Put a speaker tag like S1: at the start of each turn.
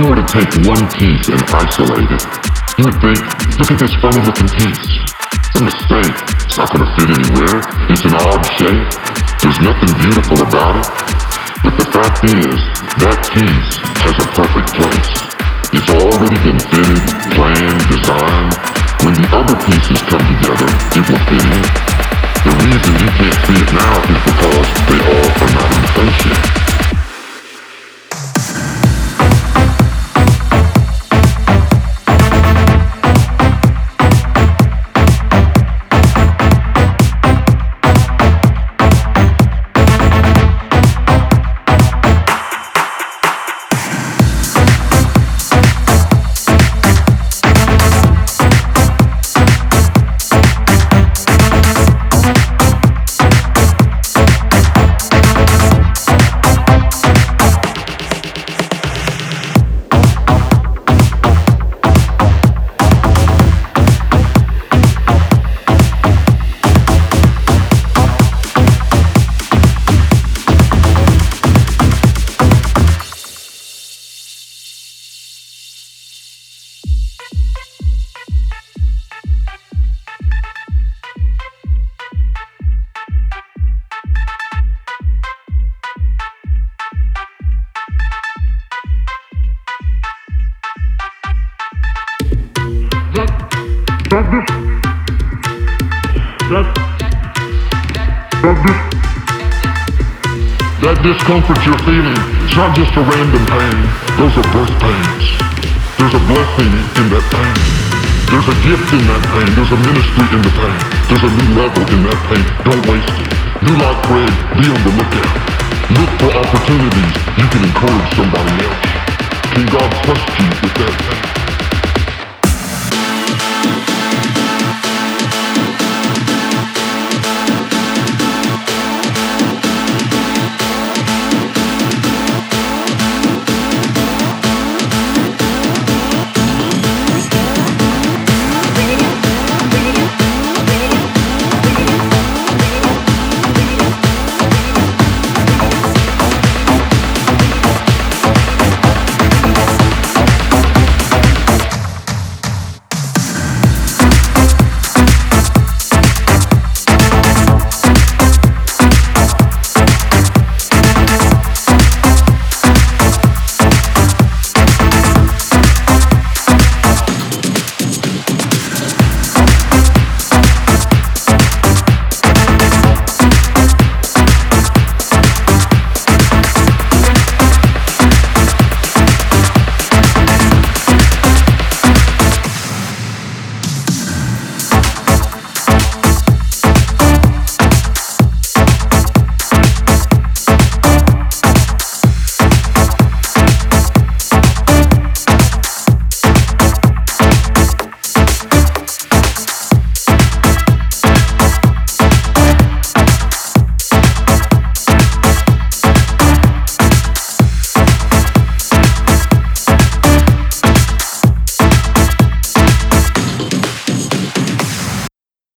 S1: you were to take one piece and isolate it, you would think, look at this funny looking piece. It's a mistake. It's not going to fit anywhere. It's an odd shape. There's nothing beautiful about it. But the fact is, that piece has a perfect place. It's already been fitted, planned, designed. When the other pieces come together, it will fit in. The reason you can't see it now is because they all discomfort you're feeling, it's not just a random pain. Those are birth pains. There's a blessing in that pain. There's a gift in that pain. There's a ministry in the pain. There's a new level in that pain. Don't waste it. New Life Craig, be on the lookout. Look for opportunities you can encourage somebody else. Can God trust you with that